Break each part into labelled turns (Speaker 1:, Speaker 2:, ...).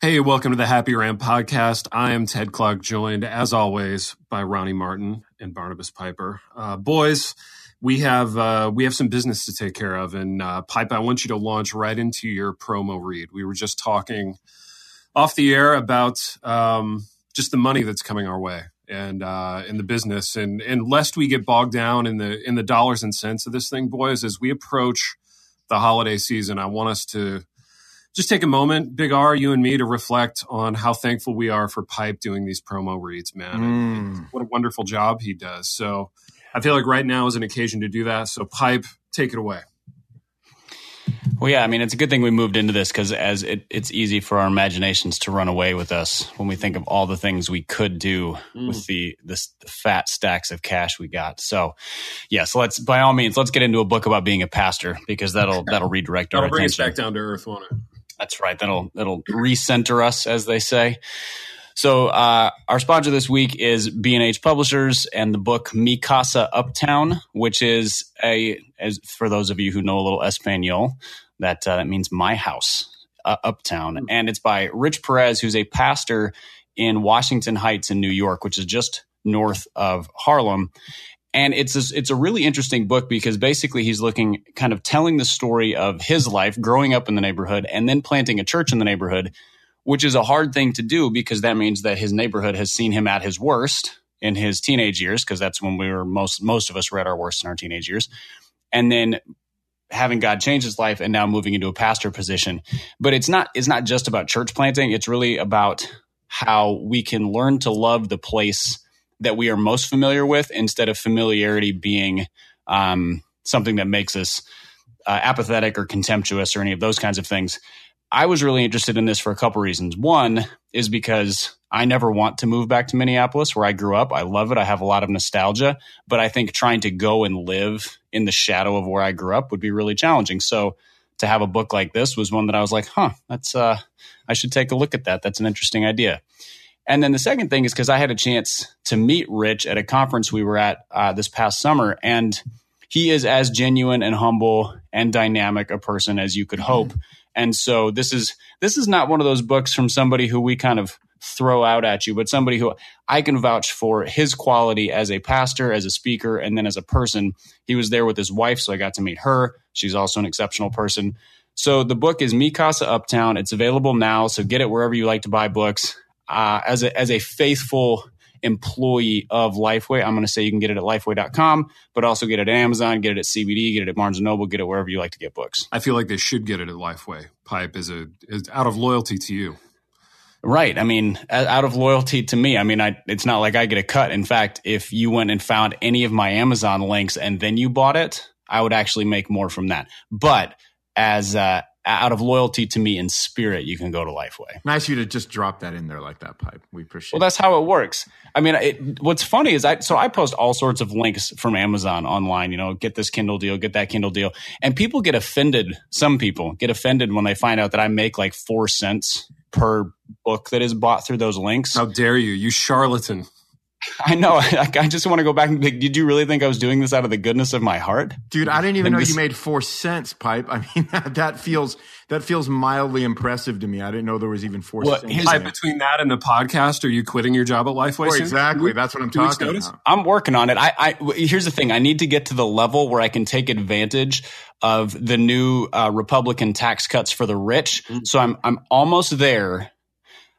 Speaker 1: Hey, welcome to the Happy Rant podcast. I am Ted Kluck, joined as always by Ronnie Martin and Barnabas Piper. Uh, boys, we have uh, we have some business to take care of, and uh, Pipe, I want you to launch right into your promo read. We were just talking off the air about um, just the money that's coming our way and uh, in the business, and and lest we get bogged down in the in the dollars and cents of this thing, boys, as we approach the holiday season, I want us to just take a moment, Big R, you and me, to reflect on how thankful we are for Pipe doing these promo reads, man. Mm. what a wonderful job he does. So I feel like right now is an occasion to do that. So Pipe, take it away.
Speaker 2: Well, yeah, I mean, it's a good thing we moved into this because as it, it's easy for our imaginations to run away with us when we think of all the things we could do mm. with the this the fat stacks of cash we got. So, yes, yeah, so let's by all means let's get into a book about being a pastor because that'll that'll redirect
Speaker 1: that'll
Speaker 2: our
Speaker 1: bring
Speaker 2: attention.
Speaker 1: us back down to earth, won't it?
Speaker 2: That's right. That'll that'll recenter us, as they say. So uh, our sponsor this week is B&H Publishers and the book Mi Casa Uptown, which is a as for those of you who know a little Espanol, that uh, that means my house uh, uptown, mm-hmm. and it's by Rich Perez, who's a pastor in Washington Heights in New York, which is just north of Harlem. And it's a, it's a really interesting book because basically he's looking kind of telling the story of his life growing up in the neighborhood and then planting a church in the neighborhood, which is a hard thing to do because that means that his neighborhood has seen him at his worst in his teenage years because that's when we were most most of us were at our worst in our teenage years. And then having God change his life and now moving into a pastor position. But it's not it's not just about church planting, it's really about how we can learn to love the place that we are most familiar with instead of familiarity being um, something that makes us uh, apathetic or contemptuous or any of those kinds of things. I was really interested in this for a couple reasons. One is because I never want to move back to Minneapolis where I grew up. I love it. I have a lot of nostalgia, but I think trying to go and live in the shadow of where I grew up would be really challenging. So to have a book like this was one that I was like, huh, that's uh I should take a look at that. That's an interesting idea. And then the second thing is because I had a chance to meet Rich at a conference we were at uh, this past summer, and he is as genuine and humble and dynamic a person as you could hope. And so this is this is not one of those books from somebody who we kind of throw out at you, but somebody who I can vouch for his quality as a pastor, as a speaker, and then as a person. He was there with his wife, so I got to meet her. She's also an exceptional person. So the book is Mi Casa Uptown. It's available now, so get it wherever you like to buy books uh, as a as a faithful employee of Lifeway, I'm going to say you can get it at lifeway.com, but also get it at Amazon, get it at CBD, get it at Barnes and Noble, get it wherever you like to get books.
Speaker 1: I feel like they should get it at Lifeway. Pipe is a is out of loyalty to you.
Speaker 2: Right. I mean, out of loyalty to me, I mean, I, it's not like I get a cut. In fact, if you went and found any of my Amazon links and then you bought it, I would actually make more from that. But as uh, out of loyalty to me in spirit, you can go to Lifeway.
Speaker 3: Nice you to just drop that in there like that pipe. We appreciate.
Speaker 2: Well, that's how it works. I mean, it, what's funny is I so I post all sorts of links from Amazon online. You know, get this Kindle deal, get that Kindle deal, and people get offended. Some people get offended when they find out that I make like four cents per book that is bought through those links.
Speaker 1: How dare you, you charlatan!
Speaker 2: I know. I, I just want to go back and think, did you really think I was doing this out of the goodness of my heart?
Speaker 3: Dude, I didn't even and know this, you made four cents, Pipe. I mean, that, that, feels that feels mildly impressive to me. I didn't know there was even four well, cents.
Speaker 1: Pipe, between that and the podcast, are you quitting your job at Lifeway? Oh,
Speaker 3: exactly. That's what I'm talking about.
Speaker 2: I'm working on it. I, I, here's the thing. I need to get to the level where I can take advantage of the new uh, Republican tax cuts for the rich. Mm-hmm. So I'm, I'm almost there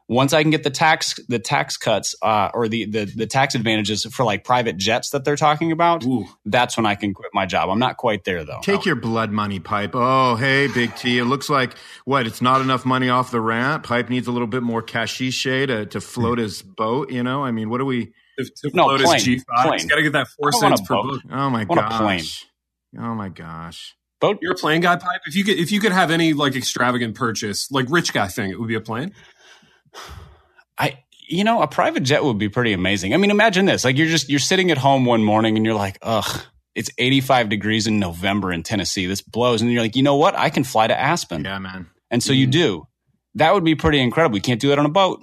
Speaker 2: once I can get the tax the tax cuts uh, or the, the, the tax advantages for like private jets that they're talking about, Ooh. that's when I can quit my job. I'm not quite there though.
Speaker 3: Take no. your blood money, Pipe. Oh, hey, Big T. It looks like what? It's not enough money off the ramp. Pipe needs a little bit more cashish to to float his boat. You know, I mean, what do we?
Speaker 1: To, to no, float plane, his G5. He's got to get that four cents per boat.
Speaker 3: Oh my gosh. Oh my gosh.
Speaker 1: Boat. You're a plane guy, Pipe. If you could, if you could have any like extravagant purchase, like rich guy thing, it would be a plane.
Speaker 2: I you know, a private jet would be pretty amazing. I mean, imagine this. Like you're just you're sitting at home one morning and you're like, "Ugh, it's 85 degrees in November in Tennessee. This blows." And you're like, "You know what? I can fly to Aspen."
Speaker 3: Yeah, man.
Speaker 2: And so mm. you do. That would be pretty incredible. You can't do it on a boat.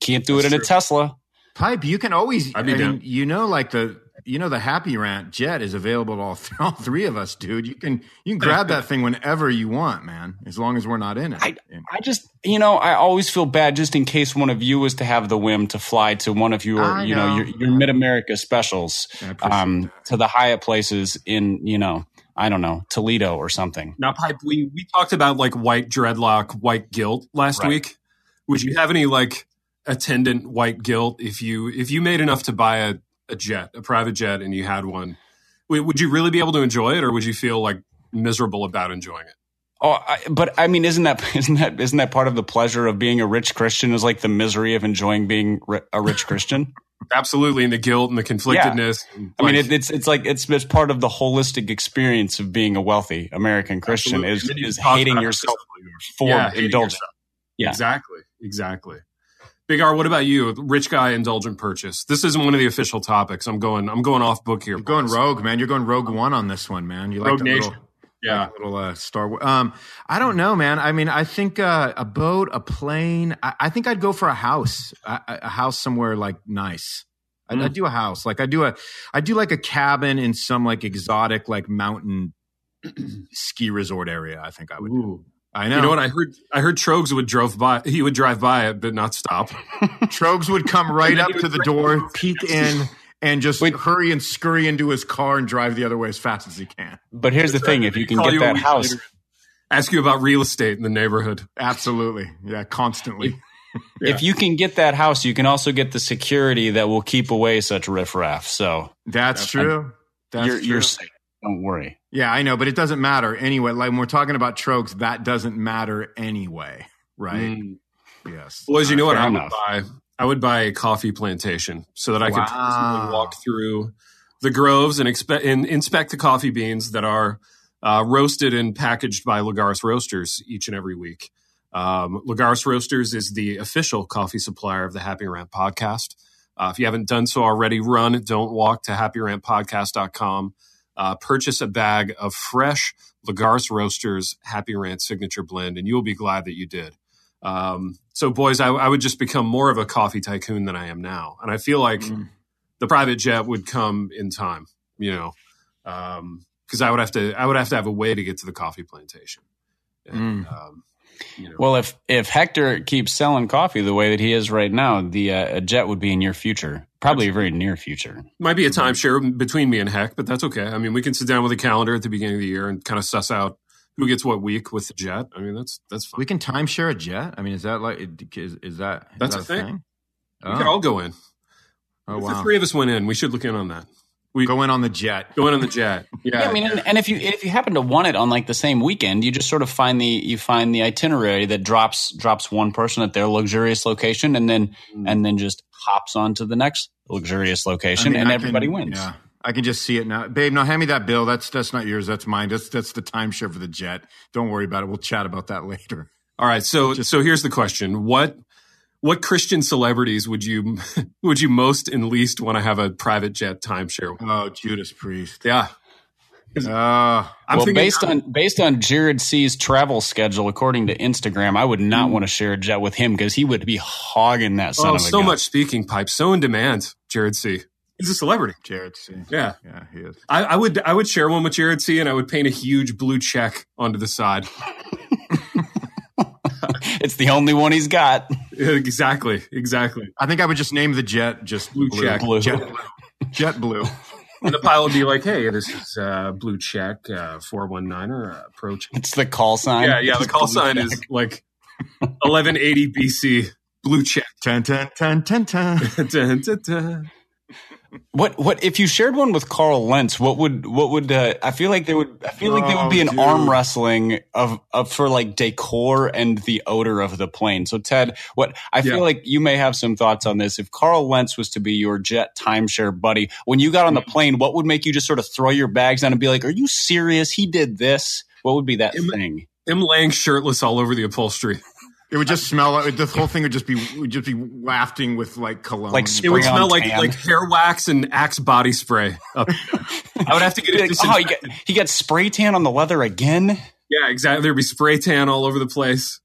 Speaker 2: Can't do
Speaker 1: That's
Speaker 2: it in
Speaker 1: true.
Speaker 2: a Tesla.
Speaker 3: Pipe, you can always. I
Speaker 1: I'd be
Speaker 3: mean,
Speaker 1: down.
Speaker 3: you know, like the you know the Happy Rant jet is available to all, th- all three of us, dude. You can you can grab that thing whenever you want, man. As long as we're not in it.
Speaker 2: I- I just, you know, I always feel bad just in case one of you was to have the whim to fly to one of your,
Speaker 3: I
Speaker 2: you know,
Speaker 3: know.
Speaker 2: your, your Mid America specials, um,
Speaker 3: that.
Speaker 2: to the Hyatt places in, you know, I don't know, Toledo or something.
Speaker 1: Now, Pipe, we, we talked about like white dreadlock, white guilt last
Speaker 2: Right.
Speaker 1: week. Would you have any like attendant white guilt if you if you made enough to buy a, a jet, a private jet, and you had one? Would you really be able to enjoy it, or would you feel like miserable about enjoying it?
Speaker 2: Oh, I, but I mean, isn't that isn't that isn't that part of the pleasure of being a rich Christian? Is like the misery of enjoying being ri- a rich Christian.
Speaker 1: Absolutely, and the guilt and the conflictedness. and,
Speaker 2: I mean, it, it's it's like it's it's part of the holistic experience of being a wealthy American Christian
Speaker 1: absolutely.
Speaker 2: is
Speaker 1: And then you
Speaker 2: is hating yourself for
Speaker 1: Yeah,
Speaker 2: indulgence. Yeah.
Speaker 1: Exactly. Exactly. Big R, what about you? Rich guy indulgent purchase. This isn't one of the official topics. I'm going. I'm going off book here.
Speaker 3: You're going
Speaker 1: boys.
Speaker 3: rogue, man. You're going rogue one on this one, man. You like
Speaker 1: Rogue Nation.
Speaker 3: little,
Speaker 1: Yeah.
Speaker 3: like little uh, Star Wars. Um, I don't know, man. I mean, I think uh, a boat, a plane. I, I think I'd go for a house, a, a house somewhere like nice. I'd,
Speaker 1: Mm.
Speaker 3: Do a house, like I do a, I do like a cabin in some like exotic like mountain ski resort area. I think I would. do.
Speaker 1: Ooh.
Speaker 3: I know.
Speaker 1: You know what I heard? I heard Trogs would drove by. He would drive by it, but not stop.
Speaker 3: Trogs would come right up to the door, peek in, and just
Speaker 2: Wait.
Speaker 3: hurry and scurry into his car and drive the other way as fast as he can.
Speaker 2: But here's the thing: if you can
Speaker 1: Call
Speaker 2: get
Speaker 1: you
Speaker 2: that house,
Speaker 1: later, Ask you about real estate in the neighborhood.
Speaker 3: Absolutely, yeah, constantly.
Speaker 2: if you can get that house, you can also get the security that will keep away such riffraff. So
Speaker 3: That's true. That's
Speaker 2: you're
Speaker 3: true.
Speaker 2: you're safe. Don't worry.
Speaker 3: Yeah, I know, but it doesn't matter anyway. Like when we're talking about Trogs, that doesn't matter anyway, right?
Speaker 1: Mm.
Speaker 3: Yes,
Speaker 1: Boys, you know what
Speaker 2: fair
Speaker 1: I would
Speaker 2: enough.
Speaker 1: buy? I would buy a coffee plantation so that I could
Speaker 3: Wow.
Speaker 1: personally walk through the groves and, expe- and inspect the coffee beans that are uh, roasted and packaged by Lagaris Roasters each and every week. Um, Lagaris Roasters is the official coffee supplier of the Happy Rant podcast. Uh, if you haven't done so already, run, don't walk to happyrantpodcast.com. Uh, purchase a bag of fresh Lagaris Roasters Happy Rant signature blend, and you'll be glad that you did. Um, so, boys, I, I would just become more of a coffee tycoon than I am now, and I feel like
Speaker 3: Mm.
Speaker 1: the private jet would come in time. You know, because I would have to, I would have to have a way to get to the coffee plantation. And, um, you know,
Speaker 2: Well, if if Hector keeps selling coffee the way that he is right now, the uh, a jet would be in your future, probably a very near future.
Speaker 1: might be a timeshare between me and Heck, but that's okay. I mean, we can sit down with a calendar at the beginning of the year and kind of suss out who gets what week with the jet. I mean, that's that's fine.
Speaker 3: we can timeshare a jet. I mean, is that like is, is that is
Speaker 1: That's
Speaker 3: that
Speaker 1: a thing.
Speaker 3: Oh,
Speaker 1: We could all go in.
Speaker 3: oh
Speaker 1: if the three of us went in, we should look in on that. We
Speaker 3: go in on the jet.
Speaker 1: go in on the jet. Yeah,
Speaker 2: Yeah, I mean, and, and if you if you happen to want it on like the same weekend, you just sort of find the you find the itinerary that drops drops one person at their luxurious location, and then
Speaker 1: Mm.
Speaker 2: and then just hops on to the next luxurious location,
Speaker 3: I mean,
Speaker 2: and
Speaker 3: I
Speaker 2: everybody
Speaker 3: can-
Speaker 2: wins.
Speaker 3: Yeah, I can just see it now, babe. Now hand me that bill. That's that's not yours. That's mine. That's that's the timeshare for the jet. Don't worry about it. We'll chat about that later.
Speaker 1: All right, so so here's the question: what what Christian celebrities would you would you most and least want to have a private jet timeshare? with?
Speaker 3: Oh, Judas Priest.
Speaker 1: Yeah,
Speaker 3: Uh,
Speaker 1: I'm
Speaker 2: well,
Speaker 1: thinking
Speaker 2: based on based on Jared C's travel schedule, according to Instagram, I would not want to share a jet with him because he would be hogging that son
Speaker 1: oh,
Speaker 2: of a
Speaker 1: so
Speaker 2: gun.
Speaker 1: much speaking pipe, so in demand. Jared C. He's a celebrity.
Speaker 3: Jared C.
Speaker 1: Yeah,
Speaker 3: Yeah, he is.
Speaker 1: I, I would I would share one with Jared C. and I would paint a huge blue check onto the side.
Speaker 2: It's the only one he's got.
Speaker 1: exactly, exactly.
Speaker 3: I think I would just name the jet just
Speaker 1: Blue
Speaker 3: blue.
Speaker 1: check.
Speaker 2: Blue.
Speaker 3: Jet blue. Jet blue.
Speaker 1: And the pilot would be like, "Hey, this is uh, blue check four one niner uh, approach."
Speaker 2: It's the call sign.
Speaker 1: Yeah, yeah. The call
Speaker 2: Blue
Speaker 1: sign
Speaker 2: check.
Speaker 1: is like 1180 BC. Blue check.
Speaker 3: Ten ten ten ten ten.
Speaker 1: Dun, dun, dun.
Speaker 2: What what if you shared one with Carl Lentz? What would what would uh, I feel like there would I feel like there would be
Speaker 3: Oh,
Speaker 2: an
Speaker 3: dude.
Speaker 2: arm wrestling of of for like decor and the odor of the plane. So Ted, what I feel
Speaker 1: Yeah.
Speaker 2: like you may have some thoughts on this. If Carl Lentz was to be your jet timeshare buddy, when you got on the plane, what would make you just sort of throw your bags down and be like, "Are you serious? He did this." What would be that
Speaker 1: Am-
Speaker 2: thing?
Speaker 1: Him laying shirtless all over the upholstery.
Speaker 3: It would just smell. like The whole thing would just be would just be wafting with like cologne.
Speaker 2: Like
Speaker 1: It would
Speaker 2: Spray on
Speaker 1: smell like
Speaker 2: tan.
Speaker 1: like hair wax and Axe body spray. Up. I would have to get it.
Speaker 2: Like, oh, he
Speaker 1: disinfected.
Speaker 2: got he got spray tan on the leather again.
Speaker 1: yeah, exactly. There'd be spray tan all over the place.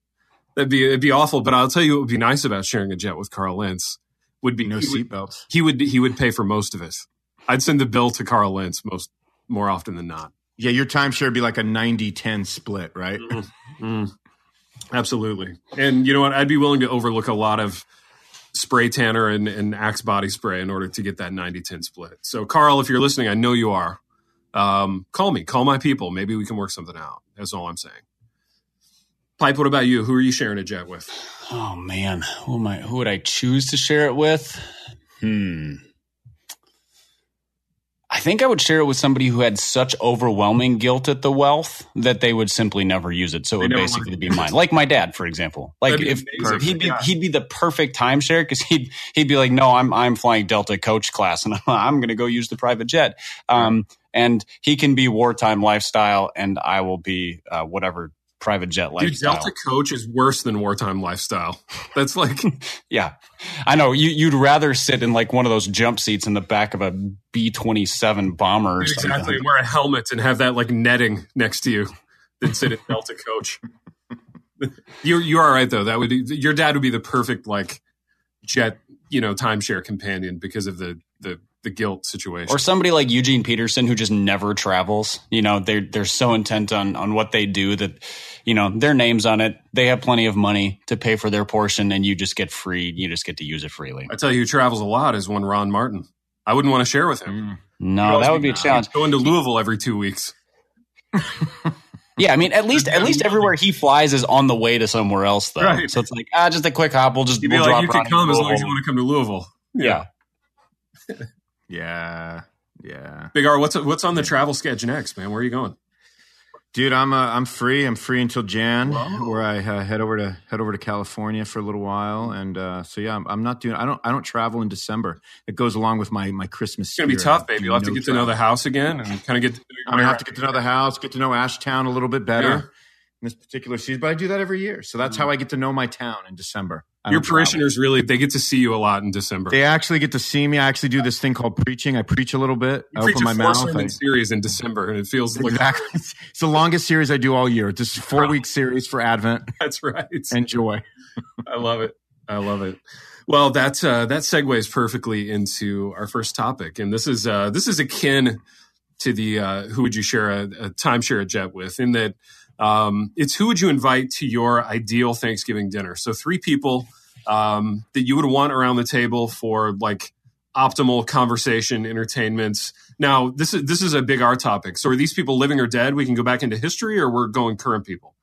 Speaker 1: That'd be it'd be awful. But I'll tell you what would be nice about sharing a jet with Carl Lentz would be
Speaker 3: No
Speaker 1: he would,
Speaker 3: seatbelts.
Speaker 1: he would he would pay for most of it. I'd send the bill to Carl Lentz most more often than not.
Speaker 3: Yeah, your timeshare would be like a 90-10 split, right?
Speaker 1: Mm, absolutely. And you know what? I'd be willing to overlook a lot of spray tanner and, and axe body spray in order to get that 90 10 split. So, Carl, if you're listening, I know you are. Um, call me, call my people. Maybe we can work something out. That's all I'm saying. Pipe, what about you? Who are you sharing a jet with?
Speaker 2: Oh man, who am I? Who would I choose to share it with? Hmm. I think I would share it with somebody who had such overwhelming guilt at the wealth that they would simply never use it. So it would basically be mine. Like my dad, for example. Like
Speaker 1: That'd
Speaker 2: if he'd be
Speaker 1: Yeah.
Speaker 2: he'd be the perfect timeshare because he'd he'd be like, no, I'm I'm flying Delta coach class and I'm going to go use the private jet. Um, and he can be wartime lifestyle, and I will be uh, whatever private jet
Speaker 1: Dude,
Speaker 2: lifestyle.
Speaker 1: Delta Coach is worse than wartime lifestyle. That's like,
Speaker 2: Yeah, I know. You, you'd rather sit in like one of those jump seats in the back of a B twenty seven bomber
Speaker 1: exactly, wear a helmet and have that like netting next to you than sit in Delta Coach. you you are right though. That would your dad would be the perfect like jet, you know, timeshare companion because of the the the guilt situation.
Speaker 2: Or somebody like Eugene Peterson who just never travels. You know, they're they're so intent on on what they do that, you know, their names on it. They have plenty of money to pay for their portion, and you just get free. You just get to use it freely.
Speaker 1: I tell you, who travels a lot is one Ron Martin. I wouldn't want to share with him.
Speaker 3: Mm.
Speaker 2: No, that would be a challenge.
Speaker 1: Going to Louisville every two weeks.
Speaker 2: Yeah, I mean, at least at least everywhere he flies is on the way to somewhere else, though.
Speaker 1: Right.
Speaker 2: So it's like ah, just a quick hop. We'll just
Speaker 1: be
Speaker 2: we'll
Speaker 1: like, you can come as long as you want to come to Louisville.
Speaker 2: Yeah.
Speaker 3: Yeah, yeah. Yeah.
Speaker 1: Big R, what's what's on the travel sketch next, man? Where are you going?
Speaker 3: Dude, I'm uh, I'm free. I'm free until Jan,
Speaker 1: Whoa.
Speaker 3: where I uh, head over to head over to California for a little while, and uh, so yeah, I'm, I'm not doing. I don't I don't travel in December. It goes along with my my Christmas.
Speaker 1: It's gonna be tough, baby. You'll have to
Speaker 3: no
Speaker 1: get to know the house again and kind of get. To
Speaker 3: I'm gonna have to get to know the house, get to know Ashtown a little bit better
Speaker 1: Yeah.
Speaker 3: This particular season. But I do that every year, so that's how I get to know my town in December. I
Speaker 1: Your
Speaker 3: don't travel.
Speaker 1: parishioners really they get to see you a lot in December.
Speaker 3: They actually get to see me. I actually do this thing called preaching. I preach a little bit.
Speaker 1: you
Speaker 3: I
Speaker 1: preach
Speaker 3: open my
Speaker 1: a
Speaker 3: mouth.
Speaker 1: sermon
Speaker 3: I-
Speaker 1: series in December, and it feels like
Speaker 3: exactly. it's the longest series I do all year. This four week series for Advent.
Speaker 1: that's right.
Speaker 3: Enjoy.
Speaker 1: I love it. I love it. Well, that's uh, that segues perfectly into our first topic, and this is uh, this is akin to the uh, who would you share a, a timeshare jet with? In that um, it's who would you invite to your ideal Thanksgiving dinner? So three people um, that you would want around the table for like optimal conversation, entertainment. Now, this is this is a big R topic. So, are these people living or dead? We can go back into history, or we're going current people.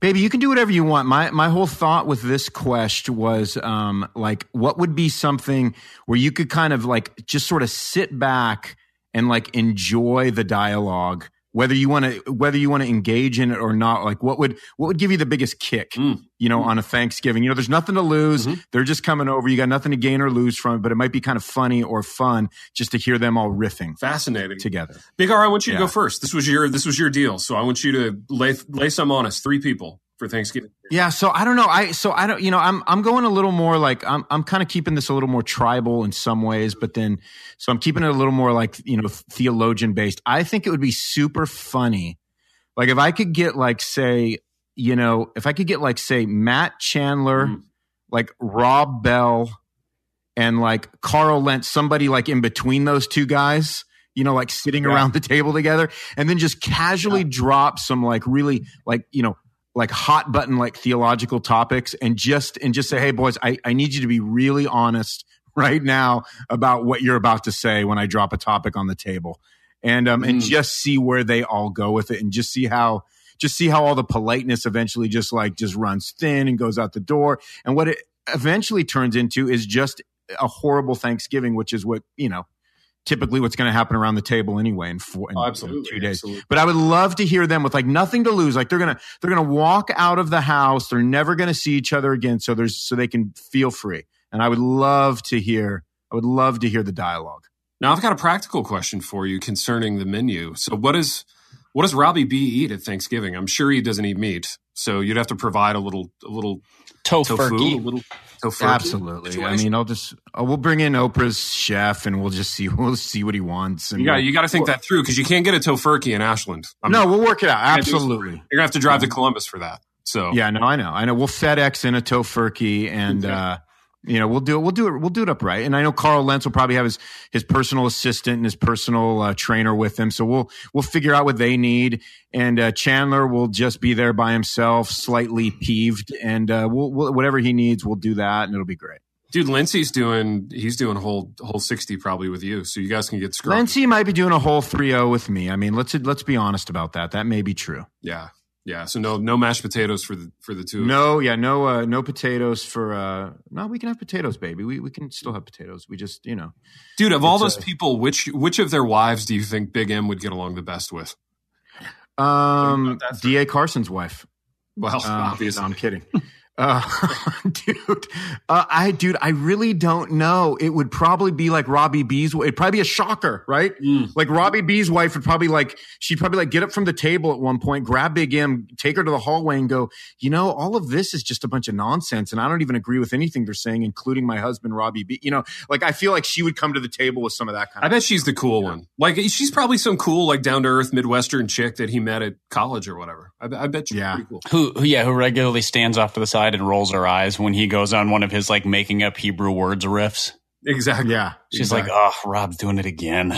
Speaker 3: Baby, you can do whatever you want. My my whole thought with this quest was um like what would be something where you could kind of like just sort of sit back and like enjoy the dialogue whether you want to whether you want to engage in it or not like what would what would give you the biggest kick
Speaker 1: Mm.
Speaker 3: you know on a thanksgiving you know there's nothing to lose
Speaker 1: Mhm.
Speaker 3: they're just coming over you got nothing to gain or lose from it but it might be kind of funny or fun just to hear them all riffing
Speaker 1: Fascinating.
Speaker 3: together
Speaker 1: Big R, I want you to go first. This was your this was your deal, so I want you to lay lay some on us. Three people for Thanksgiving.
Speaker 3: Yeah, so I don't know. I so I don't you know, I'm I'm going a little more like I'm I'm kind of keeping this a little more tribal in some ways, but then so I'm keeping it a little more like, you know, theologian based. I think it would be super funny. Like if I could get like say, you know, if I could get like say Matt Chandler,
Speaker 1: Mm.
Speaker 3: like Rob Bell and like Carl Lentz, somebody like in between those two guys, you know, like sitting
Speaker 1: Yeah.
Speaker 3: around the table together and then just casually drop some like really like, you know, like hot button like theological topics and just and just say hey boys I, I need you to be really honest right now about what you're about to say when i drop a topic on the table and um and
Speaker 1: Mm.
Speaker 3: just see where they all go with it and just see how just see how all the politeness eventually just like just runs thin and goes out the door and what it eventually turns into is just a horrible thanksgiving which is what you know typically what's going to happen around the table anyway in four in,
Speaker 1: Oh,
Speaker 3: in two days
Speaker 1: absolutely.
Speaker 3: but I would love to hear them with like nothing to lose. Like they're gonna they're gonna walk out of the house. They're never gonna see each other again. So there's so they can feel free. And I would love to hear I would love to hear the dialogue.
Speaker 1: Now I've got a practical question for you concerning the menu. So what is what does Robbie B eat at Thanksgiving? I'm sure he doesn't eat meat, so you'd have to provide a little a little tofu, a little tofu.
Speaker 3: Absolutely. I mean, I'll just oh, we'll bring in Oprah's chef and we'll just see we'll see what he wants. And
Speaker 1: you got
Speaker 3: we'll-
Speaker 1: you got to think that through because you can't get a tofurkey in Ashland. I'm-
Speaker 3: no, we'll work it out.
Speaker 1: gonna do it for
Speaker 3: Absolutely.
Speaker 1: You're gonna have to drive to Columbus for that. So
Speaker 3: Yeah, no, I know, I know. We'll FedEx in a tofurkey, and
Speaker 1: Okay.
Speaker 3: uh, you know, we'll do it. We'll do it. We'll do it upright. And I know Carl Lentz will probably have his his personal assistant and his personal uh, trainer with him. So we'll we'll figure out what they need. And uh, Chandler will just be there by himself, slightly peeved, and uh, we'll, we'll whatever he needs, we'll do that, and it'll be great.
Speaker 1: dude, Lindsay's doing he's doing whole whole sixty probably with you, so you guys can get screwed.
Speaker 3: Lindsay might be doing a whole 3-0 with me. I mean, let's let's be honest about that. That may be true.
Speaker 1: Yeah, yeah. So no no mashed potatoes for the for the two. of.
Speaker 3: No, yeah, no, uh, no potatoes for. Uh, no, we can have potatoes, baby. We we can still have potatoes. We just, you know,
Speaker 1: dude. Of all those
Speaker 3: a-
Speaker 1: people, which which of their wives do you think Big M would get along the best with?
Speaker 3: um,
Speaker 1: about that for-
Speaker 3: D.A. Carson's wife.
Speaker 1: Well,
Speaker 3: Um,
Speaker 1: obviously.
Speaker 3: no, I'm kidding. Uh, dude, uh, I, dude, I really don't know. It would probably be like Robbie B's. It'd probably be a shocker, right?
Speaker 1: Mm.
Speaker 3: Like Robbie B's wife would probably like, she'd probably like get up from the table at one point, grab Big M, take her to the hallway and go, you know, all of this is just a bunch of nonsense. And I don't even agree with anything they're saying, including my husband, Robbie B. You know, like I feel like she would come to the table with some of that kind
Speaker 1: I
Speaker 3: of
Speaker 1: bet she's the cool one. Like she's probably some cool, like down to earth Midwestern chick that he met at college or whatever. I, I bet she's
Speaker 3: Yeah.
Speaker 1: pretty cool.
Speaker 2: Who, who, yeah, who regularly stands off to the side and rolls her eyes when he goes on one of his like making up Hebrew words riffs.
Speaker 1: Exactly.
Speaker 3: Yeah.
Speaker 2: She's
Speaker 1: Exactly.
Speaker 2: like, "Oh, Rob's doing it again."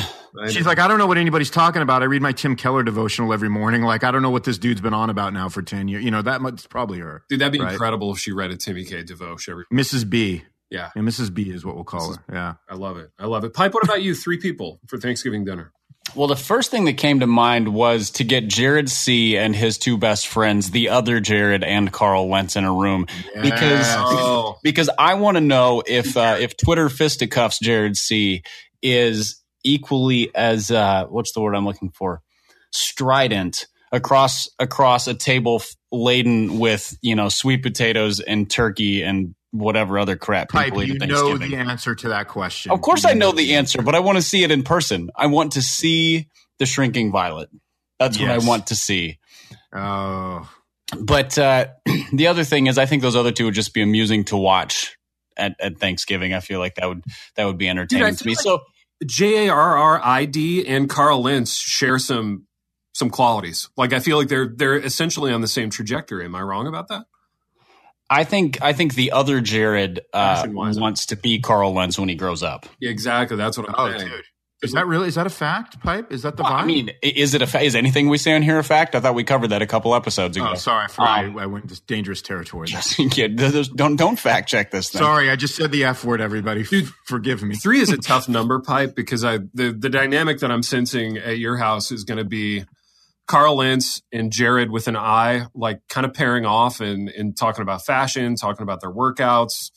Speaker 3: She's like, I don't know what anybody's talking about. I read my Tim Keller devotional every morning. Like, I don't know what this dude's been on about now for 10 years. You know, that much probably her.
Speaker 1: dude, that'd be
Speaker 3: right.
Speaker 1: incredible if she read a Timmy K. DeVoe every.
Speaker 3: Mrs. B.
Speaker 1: Yeah,
Speaker 3: Yeah, Mrs. B is what we'll call
Speaker 1: Mrs.
Speaker 3: her. Yeah.
Speaker 1: I love it. I love it. Pipe. What about you? Three people for Thanksgiving dinner.
Speaker 2: Well, the first thing that came to mind was to get Jared C. and his two best friends, the other Jared and Carl Lentz, in a room because
Speaker 3: Yes.
Speaker 1: Oh,
Speaker 2: because I want to know if uh, if Twitter fisticuffs Jared C. is equally as uh, what's the word I'm looking for strident across across a table f- laden with you know sweet potatoes and turkey and whatever other crap
Speaker 3: Pipe,
Speaker 2: people eat
Speaker 3: you know the answer to that question.
Speaker 2: Of course,
Speaker 3: You
Speaker 2: I know the answer, but I want to see it in person. I want to see the shrinking violet. That's what I want to see.
Speaker 3: Oh,
Speaker 2: But uh, the other thing is, I think those other two would just be amusing to watch at, at Thanksgiving. I feel like that would that would be entertaining
Speaker 1: Dude,
Speaker 2: to me.
Speaker 1: feel
Speaker 2: So
Speaker 1: J A R R I D and Carl Lentz share some some qualities. Like I feel like they're they're essentially on the same trajectory. Am I wrong about that?
Speaker 2: I think I think the other Jared uh, wants to be Carl Lentz when he grows up.
Speaker 1: Yeah, exactly. That's what I'm
Speaker 3: oh,
Speaker 1: saying.
Speaker 3: dude. Is that really? Is that a fact, Pipe? Is that the vibe?
Speaker 2: I mean, is it a fa- is anything we say on here a fact? I thought we covered that a couple episodes ago.
Speaker 3: oh, sorry. I, forgot
Speaker 2: Um,
Speaker 3: I, I went into dangerous territory. there.
Speaker 2: Just, yeah, don't don't fact check this thing.
Speaker 3: Sorry, I just said the F word, everybody.
Speaker 1: Dude.
Speaker 3: Forgive me.
Speaker 1: Three is a tough number, pipe, because I the the dynamic that I'm sensing at your house is going to be Carl Lentz and Jared with an eye, like kind of pairing off and and talking about fashion, talking about their workouts.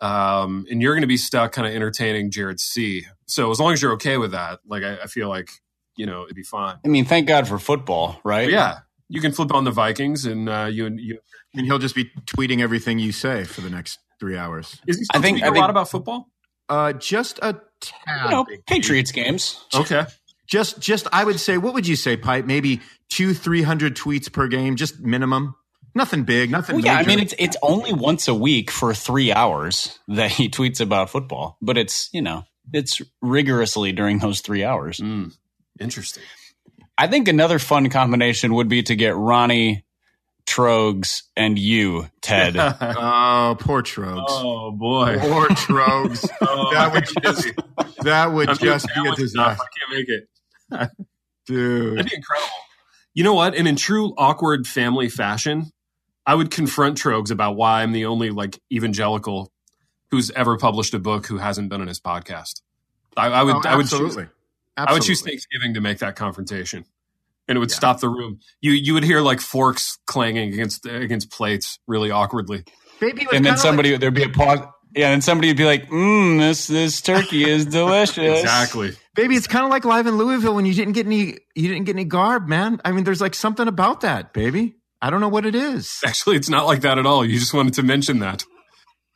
Speaker 1: Um, and you're going to be stuck kind of entertaining Jared C. So as long as you're okay with that, like I, I feel like you know it'd be fine.
Speaker 2: I mean, thank God for football, right?
Speaker 1: But yeah, you can flip on the Vikings, and uh, you and you.
Speaker 3: And he'll just be tweeting everything you say for the next three hours.
Speaker 1: Is he
Speaker 2: I think-
Speaker 1: tweeting
Speaker 2: I
Speaker 1: a
Speaker 2: think-
Speaker 1: lot about football?
Speaker 3: Uh, just a tad.
Speaker 2: You know. Patriots games.
Speaker 1: Okay.
Speaker 3: Just, just I would say, what would you say, Pipe? Maybe two, three hundred tweets per game, just minimum. Nothing big, nothing.
Speaker 2: Well, yeah, I mean, it's it's only once a week for three hours that he tweets about football, but it's you know it's rigorously during those three hours.
Speaker 1: Mm, interesting.
Speaker 2: I think another fun combination would be to get Ronnie Trogs and you, Ted.
Speaker 3: oh, poor Trogs.
Speaker 1: oh boy.
Speaker 3: Poor Trogs.
Speaker 1: Oh,
Speaker 3: that would just, that would
Speaker 1: I'm
Speaker 3: just be a disaster,
Speaker 1: I can't make it.
Speaker 3: dude.
Speaker 1: That'd be incredible. You know what? And in true awkward family fashion, I would confront Trogs about why I'm the only like evangelical who's ever published a book who hasn't been on his podcast. I, I would,
Speaker 3: Oh,
Speaker 1: I would choose,
Speaker 3: absolutely.
Speaker 1: I would choose Thanksgiving to make that confrontation, and it would
Speaker 3: Yeah.
Speaker 1: stop the room. You, you would hear like forks clanging against against plates really awkwardly.
Speaker 3: Baby was
Speaker 2: and then
Speaker 3: kinda
Speaker 2: somebody there'd be a pause. Yeah, and somebody would be like, "Mmm, this this turkey is delicious."
Speaker 1: Exactly.
Speaker 3: Baby, it's kind of like live in Louisville when you didn't get any you didn't get any garb, man. I mean, there's like something about that, baby. I don't know what it is.
Speaker 1: Actually, it's not like that at all. You just wanted to mention that.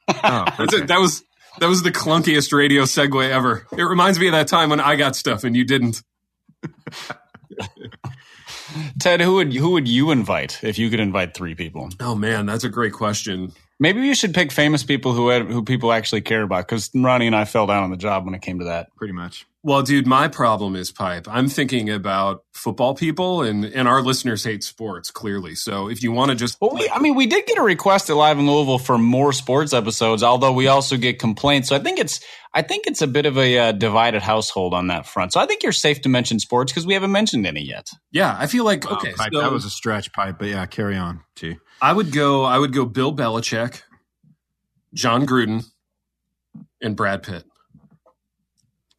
Speaker 3: Oh,
Speaker 1: That's it. That was that was the clunkiest radio segue ever. It reminds me of that time when I got stuff and you didn't.
Speaker 2: Ted, who would who would you invite if you could invite three people?
Speaker 1: Oh man, that's a great question.
Speaker 2: Maybe you should pick famous people who who people actually care about because Ronnie and I fell down on the job when it came to that.
Speaker 3: Pretty much.
Speaker 1: Well, dude, my problem is pipe. I'm thinking about football people, and and our listeners hate sports clearly. So if you want to just,
Speaker 2: well, we, I mean, we did get a request at Live in Louisville for more sports episodes, although we also get complaints. So I think it's I think it's a bit of a uh, divided household on that front. So I think you're safe to mention sports because we haven't mentioned any yet.
Speaker 1: Yeah, I feel like
Speaker 3: Wow,
Speaker 1: okay,
Speaker 3: pipe,
Speaker 1: so
Speaker 3: that was a stretch pipe, but yeah, carry on. T.
Speaker 1: I would go. I would go. Bill Belichick, Jon Gruden, and Brad Pitt.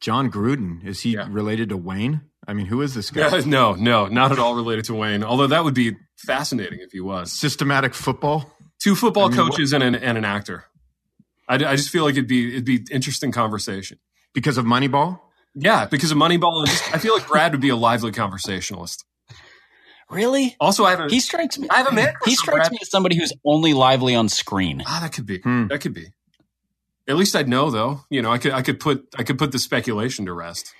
Speaker 3: Jon Gruden is he
Speaker 1: Yeah.
Speaker 3: related to Wayne? I mean, who is this guy?
Speaker 1: no, no, not at all related to Wayne. Although that would be fascinating if he was.
Speaker 3: Systematic football.
Speaker 1: Two football
Speaker 3: I mean,
Speaker 1: coaches and an and an actor. I, I just feel like it'd be it'd be interesting conversation.
Speaker 3: because of Moneyball.
Speaker 1: Yeah, because of Moneyball, and just, I feel like Brad would be a lively conversationalist.
Speaker 2: Really?
Speaker 1: Also, I have a
Speaker 2: He strikes me.
Speaker 1: I have a man
Speaker 2: He strikes
Speaker 1: Brad-
Speaker 2: me as somebody who's only lively on screen.
Speaker 1: ah that could be
Speaker 3: Hmm.
Speaker 1: that could be. At least I'd know though. You know, I could I could put I could put the speculation to rest.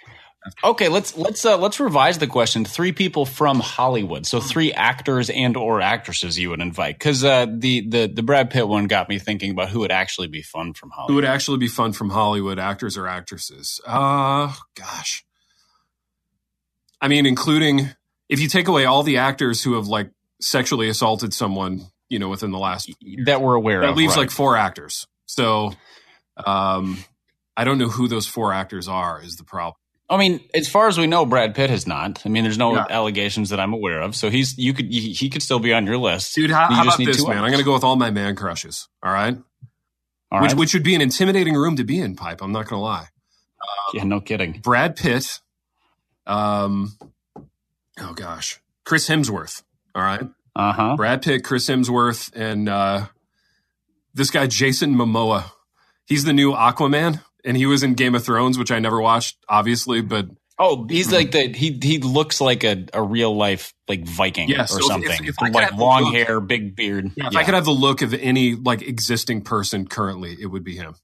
Speaker 2: Okay, let's let's uh, let's revise the question. Three people from Hollywood, so three actors and or actresses you would invite, because uh, the the the Brad Pitt one got me thinking about who would actually be fun from Hollywood.
Speaker 1: Who would actually be fun from Hollywood, actors or actresses? Uh gosh. I mean, including if you take away all the actors who have like sexually assaulted someone, you know, within the last
Speaker 2: that we're aware of.
Speaker 1: that
Speaker 2: of.
Speaker 1: leaves
Speaker 2: right.
Speaker 1: like four actors. So um I don't know who those four actors are is the problem.
Speaker 2: I mean, as far as we know, Brad Pitt has not. I mean, there's no
Speaker 1: Yeah.
Speaker 2: allegations that I'm aware of, so he's you could he, he could still be on your list.
Speaker 1: Dude, how,
Speaker 2: You
Speaker 1: how about this, man?
Speaker 2: others.
Speaker 1: I'm going to go with all my man crushes. All right?
Speaker 2: All
Speaker 1: which,
Speaker 2: right.
Speaker 1: which would be an intimidating room to be in, Pipe. I'm not going to lie.
Speaker 2: yeah, no kidding.
Speaker 1: Brad Pitt. Um, oh, gosh. Chris Hemsworth. All right?
Speaker 2: Uh huh.
Speaker 1: Brad Pitt, Chris Hemsworth, and uh, this guy, Jason Momoa. He's the new Aquaman, and he was in Game of Thrones, which I never watched, obviously, but
Speaker 2: Oh, he's like the he he looks like a, a real life like Viking
Speaker 1: Yeah,
Speaker 2: or
Speaker 1: so if-
Speaker 2: something.
Speaker 1: if- if I could
Speaker 2: like long
Speaker 1: look-
Speaker 2: hair, big beard.
Speaker 1: Yeah, if I could have the look of any like existing person currently, it would be him.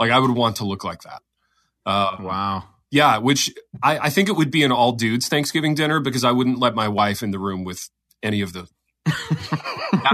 Speaker 1: Like I would want to look like that. Uh,
Speaker 3: Wow.
Speaker 1: Yeah, which I, I think it would be an all dudes Thanksgiving dinner because I wouldn't let my wife in the room with any of the.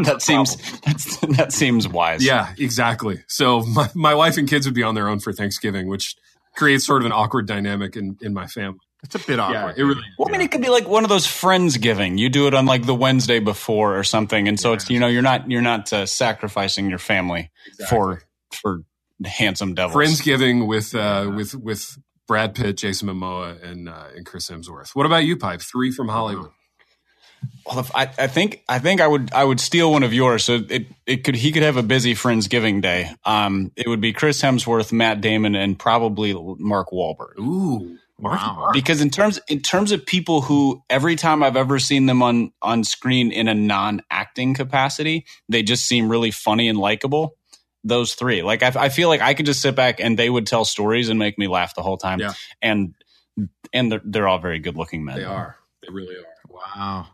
Speaker 2: that seems that's, that seems wise.
Speaker 1: Yeah, exactly. So my, my wife and kids would be on their own for Thanksgiving, which creates sort of an awkward dynamic in, in my family.
Speaker 3: It's a bit awkward.
Speaker 1: Yeah, it really.
Speaker 2: Well, I mean, it could be like one of those friends giving. You do it on like the Wednesday before or something, and so it's you know you're not you're not uh, sacrificing your family for for handsome devils.
Speaker 1: Friendsgiving with uh, with with Brad Pitt, Jason Momoa, and uh, and Chris Hemsworth. What about you, Pipe? Three from Hollywood.
Speaker 2: Well, if I, I think I think I would I would steal one of yours. So it it could he could have a busy friendsgiving day. Um, it would be Chris Hemsworth, Matt Damon, and probably Mark Wahlberg.
Speaker 1: Ooh, Mark,
Speaker 3: Wow.
Speaker 2: Because in terms in terms of people who every time I've ever seen them on on screen in a non acting capacity, they just seem really funny and likable. Those three, like I, I feel like I could just sit back and they would tell stories and make me laugh the whole time.
Speaker 1: Yeah.
Speaker 2: And and they're, they're all very good looking men.
Speaker 1: They are. They really are.
Speaker 3: Wow.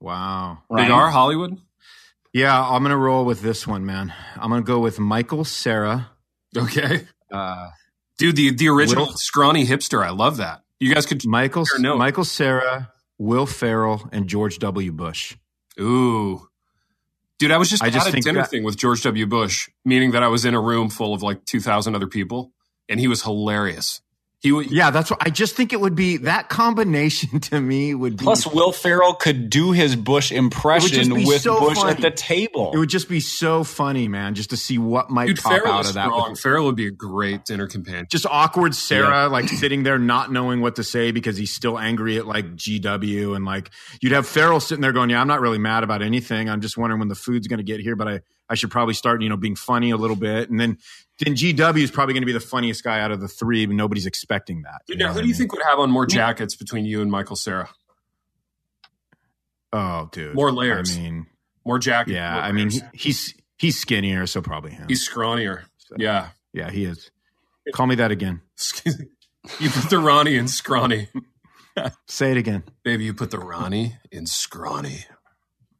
Speaker 3: Wow.
Speaker 1: They
Speaker 2: Ryan?
Speaker 1: are Hollywood.
Speaker 3: Yeah, I'm gonna roll with this one, man. I'm gonna go with Michael Cera.
Speaker 1: Okay,
Speaker 3: Uh,
Speaker 1: dude. The the original
Speaker 3: Will-
Speaker 1: scrawny hipster. I love that. You guys could.
Speaker 3: Michael
Speaker 1: Or no.
Speaker 3: Michael Cera, Will Ferrell, and George W. Bush.
Speaker 1: Ooh, dude. I was just
Speaker 3: I just
Speaker 1: at a
Speaker 3: think
Speaker 1: dinner
Speaker 3: that-
Speaker 1: thing with George W. Bush, meaning that I was in a room full of like two thousand other people, and he was hilarious. He would.
Speaker 3: Yeah, that's what I just think it would be. That combination to me would be.
Speaker 2: Plus, Will Ferrell could do his Bush impression with
Speaker 3: so
Speaker 2: Bush
Speaker 3: funny.
Speaker 2: at the table.
Speaker 3: it would just be so funny, man, just to see what might
Speaker 1: Dude,
Speaker 3: pop
Speaker 1: Ferrell
Speaker 3: out of that.
Speaker 1: strong.
Speaker 3: with-
Speaker 1: Ferrell would be a great dinner companion.
Speaker 3: just awkward Cera, like sitting there not knowing what to say because he's still angry at like GW, and like you'd have Ferrell sitting there going, "Yeah, I'm not really mad about anything. I'm just wondering when the food's going to get here, but I I should probably start, you know, being funny a little bit." And then then GW is probably going to be the funniest guy out of the three, but nobody's expecting that.
Speaker 1: Dude, now, who
Speaker 3: what
Speaker 1: do you
Speaker 3: mean?
Speaker 1: think would have on more jackets between you and Michael Cera?
Speaker 3: Oh, dude,
Speaker 1: More layers.
Speaker 3: I mean,
Speaker 1: More jackets.
Speaker 3: yeah,
Speaker 1: more
Speaker 3: I mean, he- he's he's skinnier, so probably him.
Speaker 1: he's scrawnier.
Speaker 3: So,
Speaker 1: Yeah.
Speaker 3: yeah, he is. Call me that again.
Speaker 1: you put the Ronnie in scrawny.
Speaker 3: Say it again.
Speaker 1: Baby, you put the Ronnie in scrawny.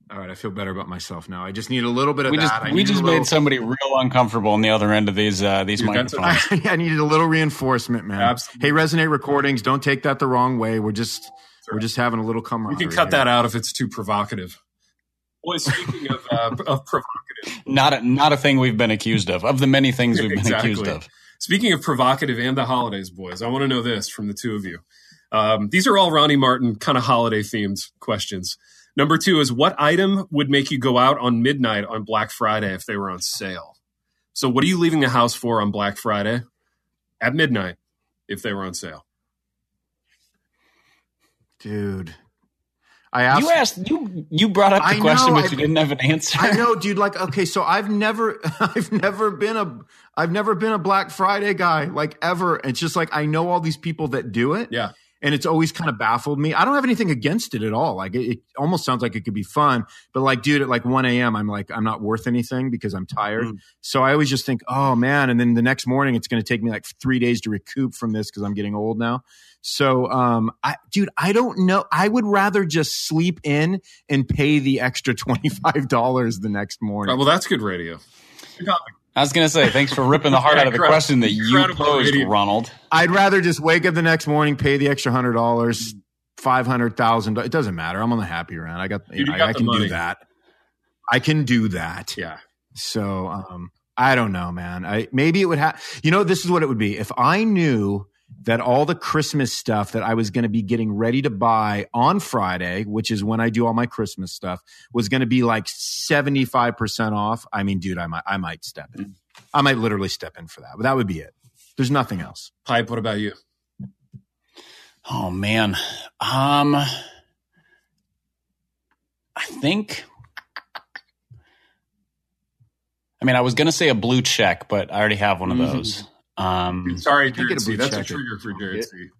Speaker 3: All right, I feel better about myself now. I just need a little bit of
Speaker 2: we
Speaker 3: that.
Speaker 2: just we just
Speaker 3: little-
Speaker 2: made somebody real uncomfortable on the other end of these uh, these
Speaker 1: Dude, that's
Speaker 2: microphones.
Speaker 3: I, I needed a little reinforcement, man.
Speaker 1: Absolutely.
Speaker 3: Hey, Resonate Recordings, don't take that the wrong way. We're just we're just having a little
Speaker 1: We
Speaker 3: camaraderie.
Speaker 1: can cut
Speaker 3: here.
Speaker 1: that out if it's too provocative. Boy, speaking of uh, of provocative,
Speaker 2: Not a, not a thing we've been accused of. Of the many things we've been
Speaker 1: Exactly.
Speaker 2: accused of.
Speaker 1: speaking of provocative and the holidays, boys, I want to know this from the two of you. Um, these are all Ronnie Martin kind of holiday themed questions. Number two is what item would make you go out on midnight on Black Friday if they were on sale? So, what are you leaving the house for on Black Friday at midnight if they were on sale?
Speaker 3: dude. I asked.
Speaker 2: You asked you you brought up the
Speaker 3: I
Speaker 2: question, but
Speaker 3: I-
Speaker 2: you didn't have an answer.
Speaker 3: I know, dude. Like, okay, so I've never, I've never been a, I've never been a Black Friday guy, like ever. It's just like I know all these people that do it,
Speaker 1: Yeah.
Speaker 3: And it's always kind of baffled me. I don't have anything against it at all. Like, it, it almost sounds like it could be fun, but like, dude, at like one a.m., I'm like, I'm not worth anything because I'm tired.
Speaker 1: Mm.
Speaker 3: So I always just think, oh man, and then the next morning, it's going to take me like three days to recoup from this because I'm getting old now. So, um, I, dude, I don't know. I would rather just sleep in and pay the extra twenty five dollars the next morning.
Speaker 1: Uh, well, that's good radio. Good topic.
Speaker 2: I was gonna say thanks for ripping the heart out of the question that you posed,
Speaker 1: radio.
Speaker 2: Ronald.
Speaker 3: I'd rather just wake up the next morning, pay the extra hundred dollars, five hundred thousand. It doesn't matter. I'm on the happy round. I got,
Speaker 1: Dude, you
Speaker 3: I,
Speaker 1: got
Speaker 3: I
Speaker 1: the
Speaker 3: can
Speaker 1: money.
Speaker 3: do that. I can do that.
Speaker 1: Yeah.
Speaker 3: So, um, I don't know, man. I maybe it would have. You know, this is what it would be if I knew that all the Christmas stuff that I was going to be getting ready to buy on Friday, which is when I do all my Christmas stuff, was going to be like seventy five percent off. I mean, dude, I might, I might step in. I might literally step in for that, but that would be it. There's nothing else.
Speaker 1: Pipe, what about you?
Speaker 2: Oh man. Um I think I mean I was gonna say a blue check, but I already have one of
Speaker 3: Mhm.
Speaker 2: those. Um
Speaker 1: Sorry,
Speaker 3: Can't
Speaker 1: Jared
Speaker 3: a
Speaker 1: C. That's a
Speaker 3: checker.
Speaker 1: trigger for Jared C.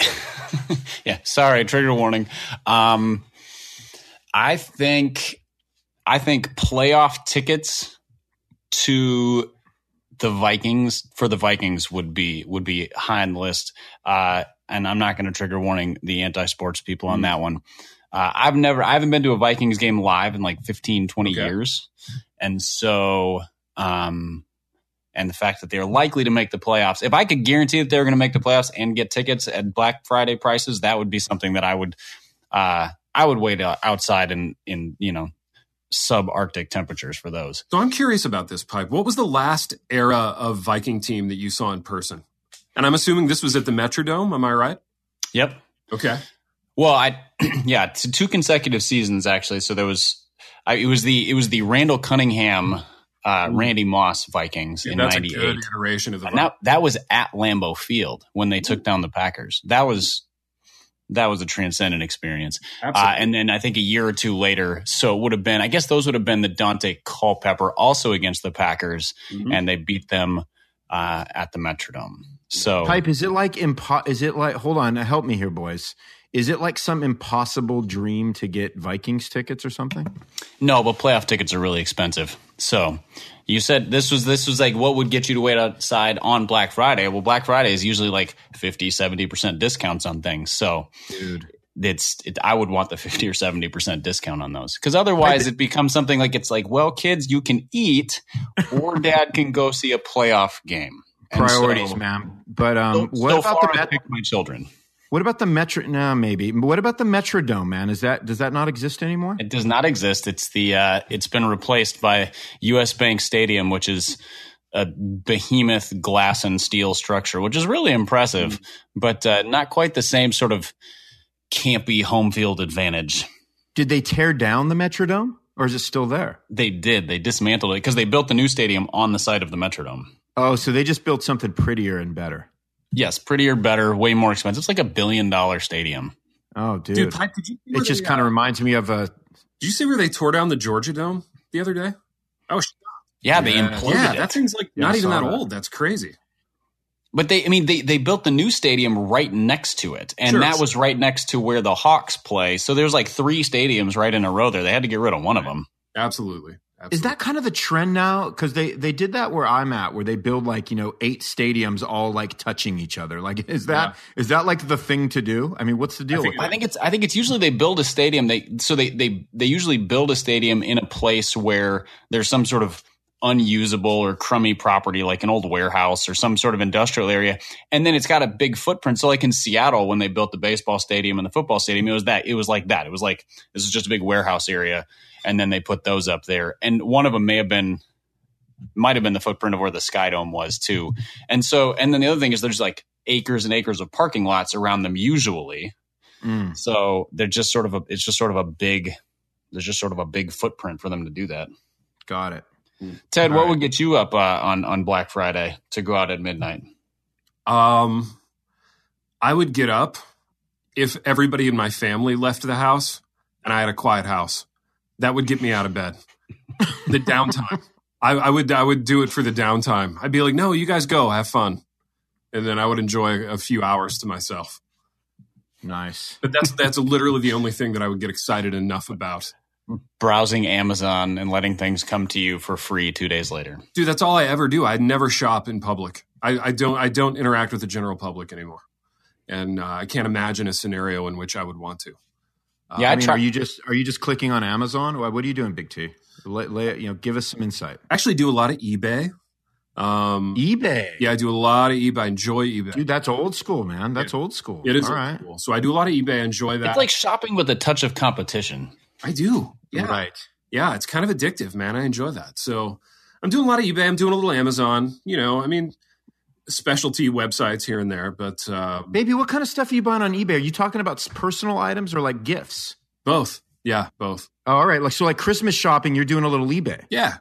Speaker 2: yeah, sorry, trigger warning. Um I think I think playoff tickets to the Vikings for the Vikings would be would be high on the list. Uh, and I'm not going to trigger warning the anti-sports people on that one. Uh, I've never I haven't been to a Vikings game live in like 15 20
Speaker 1: Okay.
Speaker 2: years. And so um and the fact that they're likely to make the playoffs. If I could guarantee that they're going to make the playoffs and get tickets at Black Friday prices, that would be something that I would uh I would wait outside in in, you know, subarctic temperatures for those.
Speaker 1: So I'm curious about this, Pipe. What was the last era of Viking team that you saw in person? And I'm assuming this was at the Metrodome. Am I right?
Speaker 2: Yep.
Speaker 1: Okay.
Speaker 2: Well, I yeah, two consecutive seasons actually. So there was I, it was the it was the Randall Cunningham uh, Randy Moss Vikings
Speaker 1: Yeah,
Speaker 2: in
Speaker 1: that's a
Speaker 2: '98.
Speaker 1: good iteration of the
Speaker 2: And that that was at Lambeau Field when they took down the Packers. That was that was a transcendent experience. Uh, and then I think a year or two later, so it would have been I guess those would have been the Daunte Culpepper also against the Packers,
Speaker 1: Mhm.
Speaker 2: and they beat them uh, at the Metrodome. So
Speaker 3: Pipe, is it like impo- is it like hold on, help me here, boys. Is it like some impossible dream to get Vikings tickets or something?
Speaker 2: No, but playoff tickets are really expensive. So you said this was this was like what would get you to wait outside on Black Friday? Well, Black Friday is usually like 50, 70% discounts on things. So
Speaker 3: Dude.
Speaker 2: it's it, I would want the 50 or 70% discount on those. Cuz otherwise it becomes something like it's like, well, kids, you can eat or dad can go see a playoff game. And so-
Speaker 3: Priorities, man. But um
Speaker 2: So,
Speaker 3: what
Speaker 2: so
Speaker 3: about
Speaker 2: far,
Speaker 3: the
Speaker 2: I
Speaker 3: Met-
Speaker 2: my children.
Speaker 3: What about the Metro no, maybe. What about the Metrodome, man? Is that does that not exist anymore?
Speaker 2: It does not exist. It's the uh, it's been replaced by U.S. Bank Stadium, which is a behemoth glass and steel structure, which is really impressive, but uh, not quite the same sort of campy home field advantage.
Speaker 3: Did they tear down the Metrodome? Or is it still there?
Speaker 2: They did. They dismantled it because they built the new stadium on the site of the Metrodome.
Speaker 3: Oh, so they just built something prettier and better.
Speaker 2: Yes, prettier, better, way more expensive. It's like a billion dollar stadium.
Speaker 3: Oh, dude.
Speaker 1: Dude, Pipe, did you see
Speaker 3: it
Speaker 1: where
Speaker 3: just
Speaker 1: they,
Speaker 3: kind
Speaker 1: uh,
Speaker 3: of reminds me of a
Speaker 1: Did you see where they tore down the Georgia Dome the other day? Oh, was
Speaker 2: Yeah, they
Speaker 3: Yeah.
Speaker 2: imploded
Speaker 1: yeah,
Speaker 2: it.
Speaker 1: that thing's like
Speaker 3: Yeah,
Speaker 1: not
Speaker 3: I
Speaker 1: even that,
Speaker 3: that.
Speaker 1: old. That's crazy.
Speaker 2: But they, I mean, they, they built the new stadium right next to it. And
Speaker 1: Sure.
Speaker 2: that was right next to where the Hawks play. So there's like three stadiums right in a row there. They had to get rid of one of them.
Speaker 1: Absolutely. Absolutely.
Speaker 3: Is that kind of the trend now? Because they they did that where I'm at, where they build like you know eight stadiums all like touching each other. Like, is that is that like the thing to do? I mean, what's the deal
Speaker 1: think
Speaker 3: with
Speaker 2: I think it's, I think it's usually they build a stadium. They, so they, they, they usually build a stadium in a place where there's some sort of unusable or crummy property like an old warehouse or some sort of industrial area and then it's got a big footprint so like in seattle when they built the baseball stadium and the football stadium it was that it was like that it was like this is just a big warehouse area and then they put those up there and one of them may have been might have been the footprint of where the sky dome was too and so and then the other thing is there's like acres and acres of parking lots around them usually
Speaker 3: Mm.
Speaker 2: so they're just sort of a it's just sort of a big there's just sort of a big footprint for them to do that
Speaker 3: Got it.
Speaker 2: Ted,
Speaker 3: All
Speaker 2: what
Speaker 3: right.
Speaker 2: would get you up uh, on on Black Friday to go out at midnight?
Speaker 1: Um, I would get up if everybody in my family left the house and I had a quiet house. That would get me out of bed. the downtime. I, I would I would do it for the downtime. I'd be like, no, you guys go, have fun, and then I would enjoy a few hours to myself.
Speaker 3: Nice.
Speaker 1: But that's that's literally the only thing that I would get excited enough about.
Speaker 2: Browsing Amazon and letting things come to you for free two days later.
Speaker 1: Dude, that's all I ever do. I never shop in public. I, I don't I don't interact with the general public anymore, and uh, I can't imagine a scenario in which I would want to. Uh,
Speaker 2: Yeah,
Speaker 3: I
Speaker 2: I
Speaker 3: mean,
Speaker 2: try-
Speaker 3: are you just are you just clicking on Amazon? What what are you doing, Big T? Lay, lay, you know, give us some insight.
Speaker 1: I actually do a lot of eBay. Um,
Speaker 3: eBay.
Speaker 1: yeah, I do a lot of eBay. I enjoy eBay.
Speaker 3: Dude, that's old school, man. That's old school.
Speaker 1: it is
Speaker 3: all
Speaker 1: old
Speaker 3: right.
Speaker 1: school. So I do a lot of eBay. I enjoy that.
Speaker 2: It's like shopping with a touch of competition.
Speaker 1: I do. Yeah,
Speaker 3: Right.
Speaker 1: yeah. It's kind of addictive, man. I enjoy that. So I'm doing a lot of eBay. I'm doing a little Amazon. You know, I mean, specialty websites here and there, but uh,
Speaker 3: Baby, what kind of stuff are you buying on eBay? Are you talking about personal items or like gifts?
Speaker 1: both. Yeah, both.
Speaker 3: Oh, all right. Like so, like Christmas shopping, you're doing a little eBay.
Speaker 1: Yeah,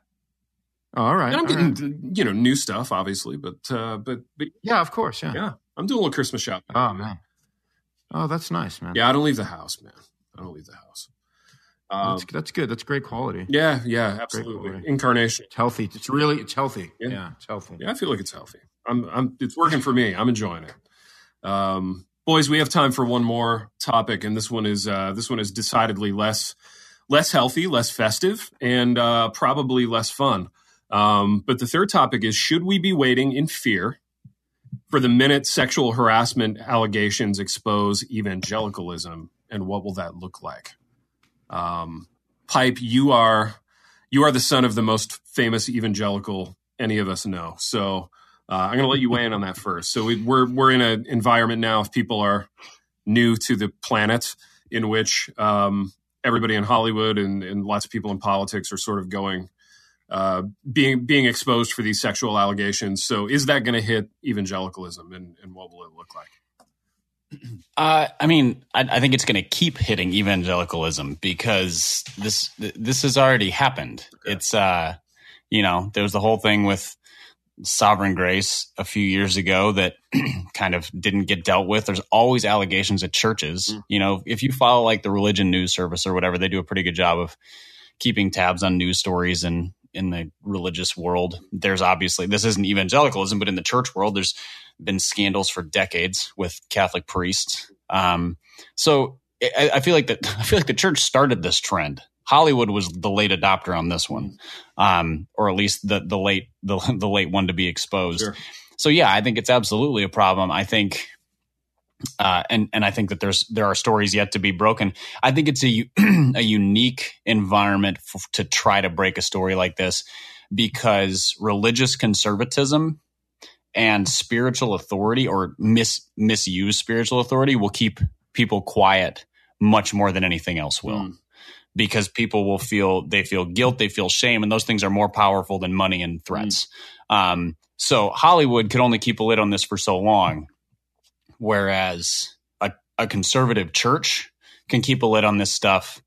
Speaker 3: Oh, all right.
Speaker 1: and I'm
Speaker 3: all right.
Speaker 1: getting you know new stuff, obviously, but uh, but but
Speaker 3: Yeah, of course. Yeah.
Speaker 1: yeah, I'm doing a little Christmas shopping.
Speaker 3: Oh man. Oh, that's nice, man.
Speaker 1: Yeah, I don't leave the house, man. I don't leave the house. Um,
Speaker 3: That's, that's good. That's great quality.
Speaker 1: yeah, yeah, absolutely. Incarnation.
Speaker 3: It's healthy. It's really it's healthy.
Speaker 1: Yeah.
Speaker 3: Yeah, it's healthy.
Speaker 1: Yeah, I feel like it's healthy. I'm, I'm, it's working for me. I'm enjoying it. Um, boys, we have time for one more topic, and this one is, uh, this one is decidedly less, less healthy, less festive, and uh, probably less fun. Um, but the third topic is: Should we be waiting in fear for the minute sexual harassment allegations expose evangelicalism, and what will that look like? Um, Pipe, you are you are the son of the most famous evangelical any of us know. So uh, I'm going to let you weigh in on that first. So we, we're we're in an environment now if people are new to the planet in which um, everybody in Hollywood and, and lots of people in politics are sort of going uh, being being exposed for these sexual allegations. So is that going to hit evangelicalism, and, and what will it look like?
Speaker 2: Uh, I mean, I, I think it's going to keep hitting evangelicalism because this this has already happened. It's uh, you know, there was the whole thing with sovereign grace a few years ago that kind of didn't get dealt with. There's always allegations at churches.
Speaker 1: Mm.
Speaker 2: You know, if you follow like the religion news service or whatever, they do a pretty good job of keeping tabs on news stories and in the religious world. There's obviously this isn't evangelicalism, but in the church world, there's been scandals for decades with Catholic priests. Um, so I, I feel like that I feel like the church started this trend. Hollywood was the late adopter on this one, um, or at least the the late the, the late one to be exposed.
Speaker 1: Sure.
Speaker 2: So yeah, I think it's absolutely a problem. I think, uh, and and I think that there's there are stories yet to be broken. I think it's a a unique environment f- to try to break a story like this because religious conservatism and spiritual authority or mis misuse spiritual authority will keep people quiet much more than anything else will
Speaker 1: Mm.
Speaker 2: Because people will feel they feel guilt they feel shame and those things are more powerful than money and threats. Um, so hollywood could only keep a lid on this for so long whereas a, a conservative church can keep a lid on this stuff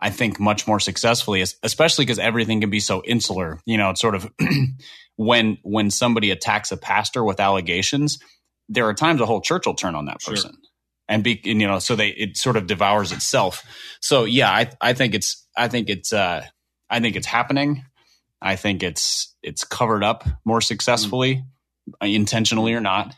Speaker 2: i think much more successfully especially because everything can be so insular. You know it's sort of when when somebody attacks a pastor with allegations there are times a whole church will turn on that
Speaker 1: Sure.
Speaker 2: And be and, you know so they it sort of devours itself so yeah i i think it's i think it's uh i think it's happening i think it's it's covered up more successfully uh, intentionally or not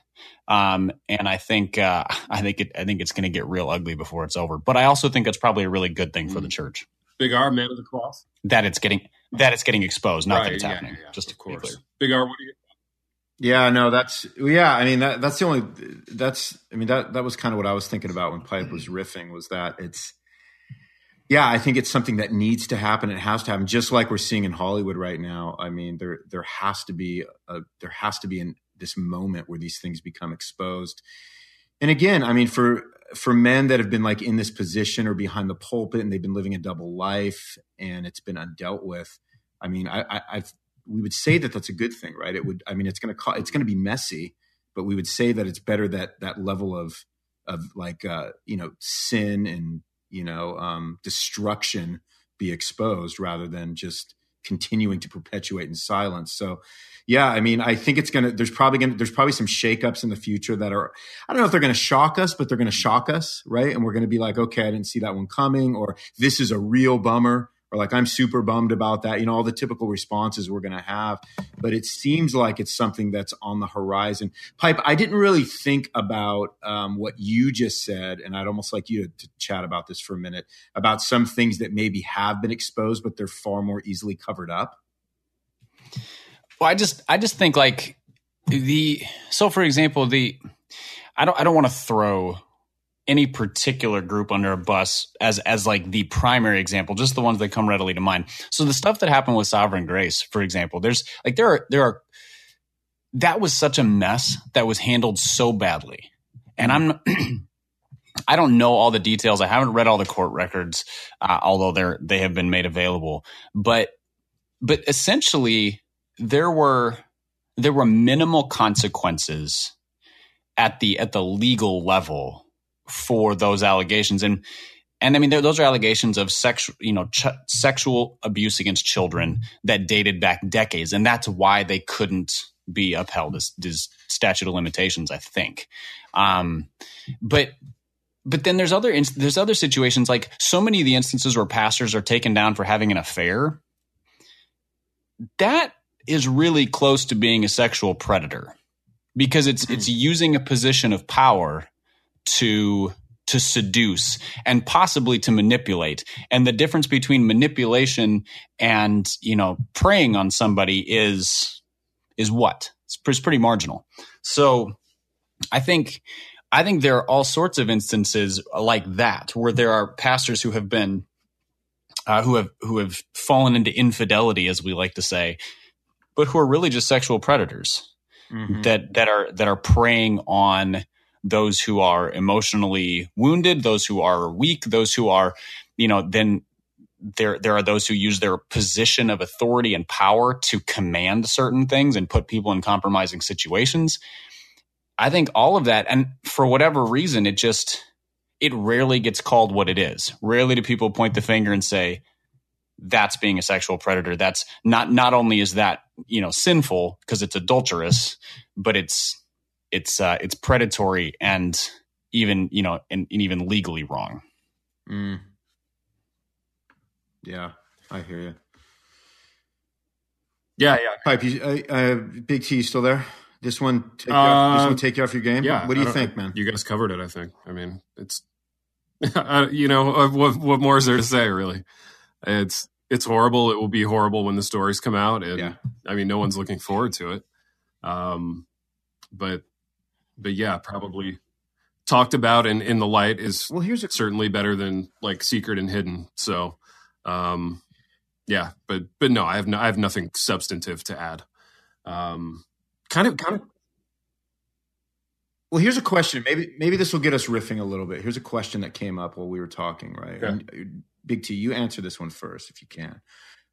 Speaker 2: um and i think uh i think it i think it's going to get real ugly before it's over but i also think it's probably a really good thing for the
Speaker 1: Mm.
Speaker 2: church
Speaker 1: Big R, man of the cross.
Speaker 2: that it's getting that it's getting exposed not that it's happening
Speaker 1: yeah, yeah,
Speaker 2: just to
Speaker 1: of course. Big R, what do you?
Speaker 3: Yeah, no, that's yeah. I mean, that that's the only that's. I mean, that that was kind of what I was thinking about when Pipe was riffing. Was that it's Yeah, I think it's something that needs to happen. It has to happen, just like we're seeing in Hollywood right now. I mean, there there has to be a there has to be an, this moment where these things become exposed. And again, I mean, for for men that have been like in this position or behind the pulpit and they've been living a double life and it's been undealt with. I mean, I, I I've, we would say that that's a good thing, right? It would. I mean, it's going to it's going to be messy, but we would say that it's better that that level of of like uh, you know sin and you know um, destruction be exposed rather than just continuing to perpetuate in silence. So yeah, I mean, I think it's gonna. There's probably gonna. There's probably some shakeups in the future that are. I don't know if they're gonna shock us, but they're gonna shock us, right? And we're gonna be like, okay, I didn't see that one coming, or this is a real bummer, or like I'm super bummed about that. You know, all the typical responses we're gonna have. But it seems like it's something that's on the horizon. Pipe, I didn't really think about um, what you just said, and I'd almost like you to, to chat about this for a minute about some things that maybe have been exposed, but they're far more easily covered up.
Speaker 2: Well, I just I just think like the so for example the I don't I don't want to throw any particular group under a bus as as like the primary example, just the ones that come readily to mind. So the stuff that happened with Sovereign Grace, for example, there's like there are there are that was such a mess that was handled so badly. And I'm I don't know all the details. I haven't read all the court records, uh, although they're they have been made available. But but essentially, there were there were minimal consequences at the at the legal level for those allegations. And and I mean those are allegations of sexual you know ch- sexual abuse against children that dated back decades. And that's why they couldn't be upheld as, as statute of limitations I think. Um, but but then there's other there's other situations like so many of the instances where pastors are taken down for having an affair that is really close to being a sexual predator because it's mm-hmm. it's using a position of power to to seduce and possibly to manipulate. And the difference between manipulation and you know preying on somebody is is what? It's, it's pretty marginal. So i think i think there are all sorts of instances like that where there are pastors who have been uh, who have who have fallen into infidelity as we like to say but who are really just sexual predators mm-hmm. that that are that are preying on those who are emotionally wounded, those who are weak, those who are, you know, then there there are those who use their position of authority and power to command certain things and put people in compromising situations. I think all of that and for whatever reason it just it rarely gets called what it is. Rarely do people point the finger and say, that's being a sexual predator. That's not not only is that you know sinful because it's adulterous, but it's it's uh, it's predatory and even you know and, and even legally wrong.
Speaker 3: Mm. Yeah, I hear you.
Speaker 1: Yeah, yeah.
Speaker 3: Pipe, you, uh, uh, Big T, you still there? This one, take you off, this one, uh, take you off your game.
Speaker 1: Yeah.
Speaker 3: What do you think, man?
Speaker 1: You guys covered it. I think. I mean, it's you know uh, what what more is there to say, really? It's it's horrible. It will be horrible when the stories come out, and yeah. I mean, no one's looking forward to it. Um, but but yeah, probably talked about and in the light is
Speaker 3: well. Here's a-
Speaker 1: certainly better than like secret and hidden. So, um, yeah, but but no, I have no, I have nothing substantive to add. Um, kind of kind of.
Speaker 3: Well, here's a question. Maybe maybe this will get us riffing a little bit. Here's a question that came up while we were talking. Right, and, Big T, you answer this one first if you can.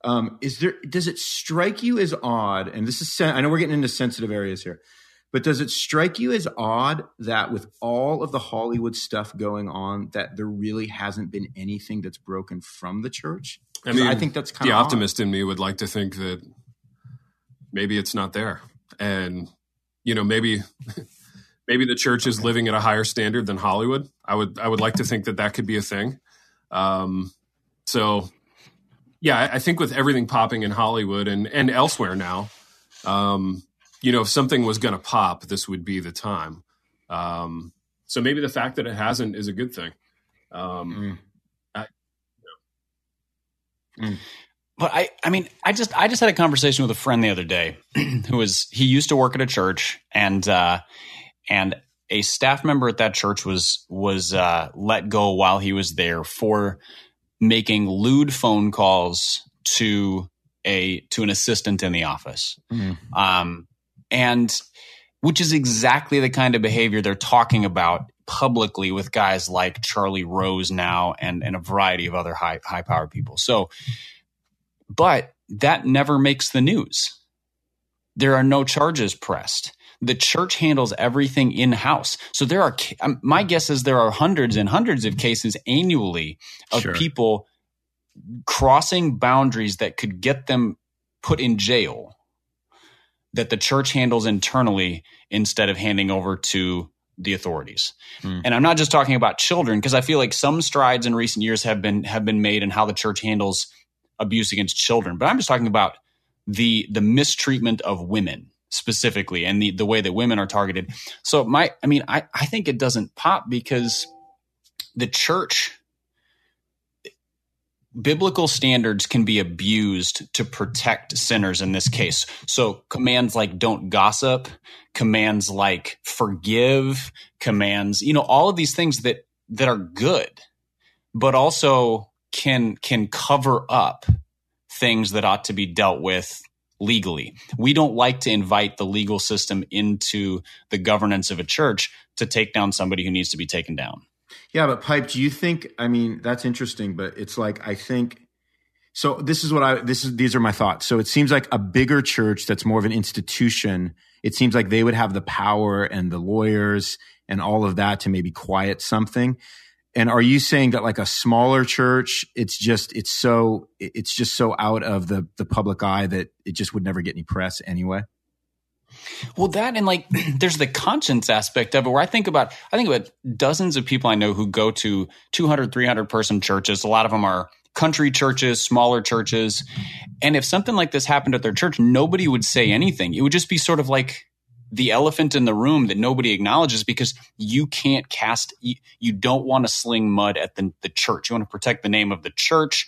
Speaker 3: Um, is there does it strike you as odd? And this is I know we're getting into sensitive areas here, but does it strike you as odd that with all of the Hollywood stuff going on, that there really hasn't been anything that's broken from the church?
Speaker 1: I mean, I think that's kind of the of optimist odd. in me would like to think that maybe it's not there, and you know maybe. maybe the church is living at a higher standard than Hollywood. I would I would like to think that that could be a thing. Um, so, yeah, I think with everything popping in Hollywood and and elsewhere now, um, you know, if something was going to pop, this would be the time. Um, so maybe the fact that it hasn't is a good thing. Um, mm. I,
Speaker 2: you know. mm. But I, I mean, I just, I just had a conversation with a friend the other day, who was, he used to work at a church, and, uh, and a staff member at that church was was uh, let go while he was there for making lewd phone calls to a to an assistant in the office. Mm. Um, and which is exactly the kind of behavior they're talking about publicly with guys like Charlie Rose now and, and a variety of other high high power people. So, but that never makes the news. There are no charges pressed. The church handles everything in house. So there are, um, my guess is there are hundreds and hundreds of cases annually of sure. people crossing boundaries that could get them put in jail that the church handles internally instead of handing over to the authorities. Mm. And I'm not just talking about children because I feel like some strides in recent years have been have been made in how the church handles abuse against children, but I'm just talking about the the mistreatment of women specifically and the the way that women are targeted. So my I mean I I think it doesn't pop because the church biblical standards can be abused to protect sinners in this case. So commands like don't gossip, commands like forgive, commands, you know, all of these things that that are good, but also can can cover up things that ought to be dealt with legally. We don't like to invite the legal system into the governance of a church to take down somebody who needs to be taken down.
Speaker 3: Yeah, but Pipe, do you think? I mean, that's interesting, but it's like I think. So this is what I this is these are my thoughts. So it seems like a bigger church that's more of an institution. It seems like they would have the power and the lawyers and all of that to maybe quiet something. And are you saying that like a smaller church, it's just it's so it's just so out of the the public eye that it just would never get any press anyway?
Speaker 2: Well, that and like there's the conscience aspect of it where I think about I think about dozens of people I know who go to 200 300 person churches. A lot of them are country churches, smaller churches. And if something like this happened at their church, nobody would say anything. It would just be sort of like the elephant in the room that nobody acknowledges because you can't cast you, you don't want to sling mud at the, the church. You want to protect the name of the church.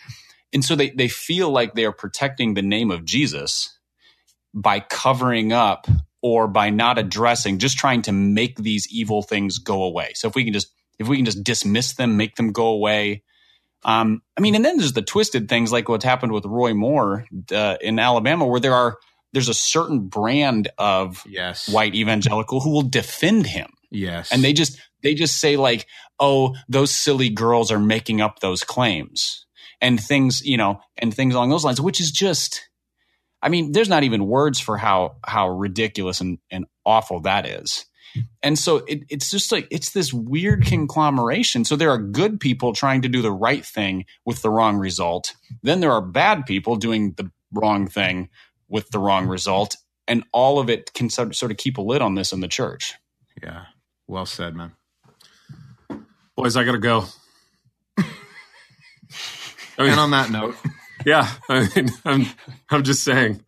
Speaker 2: And so they, they feel like they are protecting the name of Jesus by covering up or by not addressing, just trying to make these evil things go away. So if we can just if we can just dismiss them, make them go away. Um, I mean, and then there's the twisted things like what's happened with Roy Moore uh, in Alabama, where there are there's a certain brand of
Speaker 3: yes.
Speaker 2: white evangelical who will defend him.
Speaker 3: Yes,
Speaker 2: and they just they just say like, oh, those silly girls are making up those claims and things, you know, and things along those lines, which is just I mean, there's not even words for how how ridiculous and, and awful that is. And so it, it's just like it's this weird conglomeration. So there are good people trying to do the right thing with the wrong result. Then there are bad people doing the wrong thing with the wrong result. And all of it can sort of keep a lid on this in the church.
Speaker 3: Yeah. Well said, man.
Speaker 1: Boys, I got to go.
Speaker 3: And on that note,
Speaker 1: yeah, I mean, I'm I'm just saying,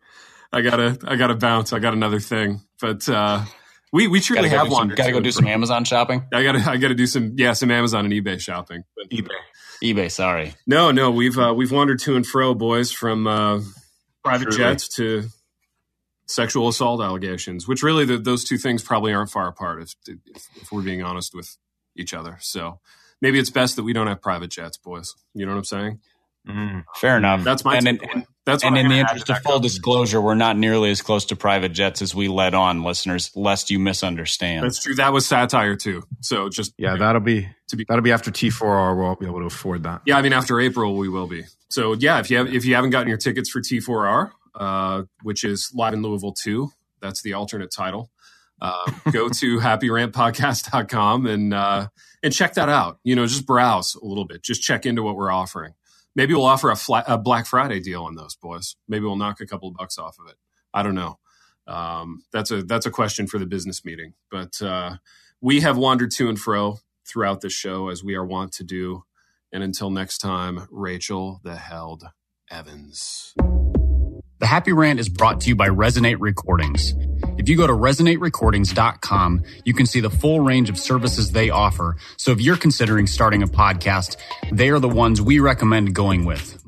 Speaker 1: I gotta I gotta bounce. I got another thing, but uh, we we truly have one.
Speaker 2: Got to go do some Amazon shopping.
Speaker 1: I gotta I gotta do some yeah some Amazon and eBay shopping.
Speaker 3: But, eBay,
Speaker 2: eBay. Sorry,
Speaker 1: no, no. We've uh, we've wandered to and fro, boys, from uh, private truly. jets to sexual assault allegations, which really the, those two things probably aren't far apart if, if, if we're being honest with each other. So maybe it's best that we don't have private jets, boys. You know what I'm saying?
Speaker 2: Mm, fair enough.
Speaker 1: That's my
Speaker 2: and,
Speaker 1: in,
Speaker 2: that's and in the interest of full disclosure, we're not nearly as close to private jets as we let on, listeners, lest you misunderstand.
Speaker 1: That's true. That was satire too. So just
Speaker 3: yeah, that'll be to be that'll be after T4R. We'll be able to afford that.
Speaker 1: Yeah, I mean after April we will be. So yeah, if you have if you haven't gotten your tickets for T4R, uh, which is live in Louisville two, that's the alternate title. Uh, go to happyrantpodcast.com and uh, and check that out. You know, just browse a little bit, just check into what we're offering. Maybe we'll offer a, flat, a Black Friday deal on those boys. Maybe we'll knock a couple of bucks off of it. I don't know. Um, that's a that's a question for the business meeting. But uh, we have wandered to and fro throughout the show as we are wont to do. And until next time, Rachel the Held Evans.
Speaker 2: The Happy Rant is brought to you by Resonate Recordings. If you go to resonaterecordings.com, you can see the full range of services they offer. So if you're considering starting a podcast, they are the ones we recommend going with.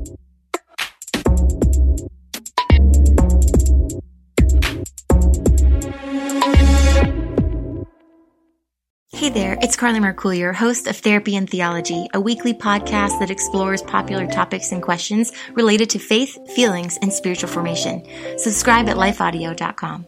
Speaker 4: Hey there, it's Carly Mercourier, host of Therapy and Theology, a weekly podcast that explores popular topics and questions related to faith, feelings, and spiritual formation. Subscribe at lifeaudio.com.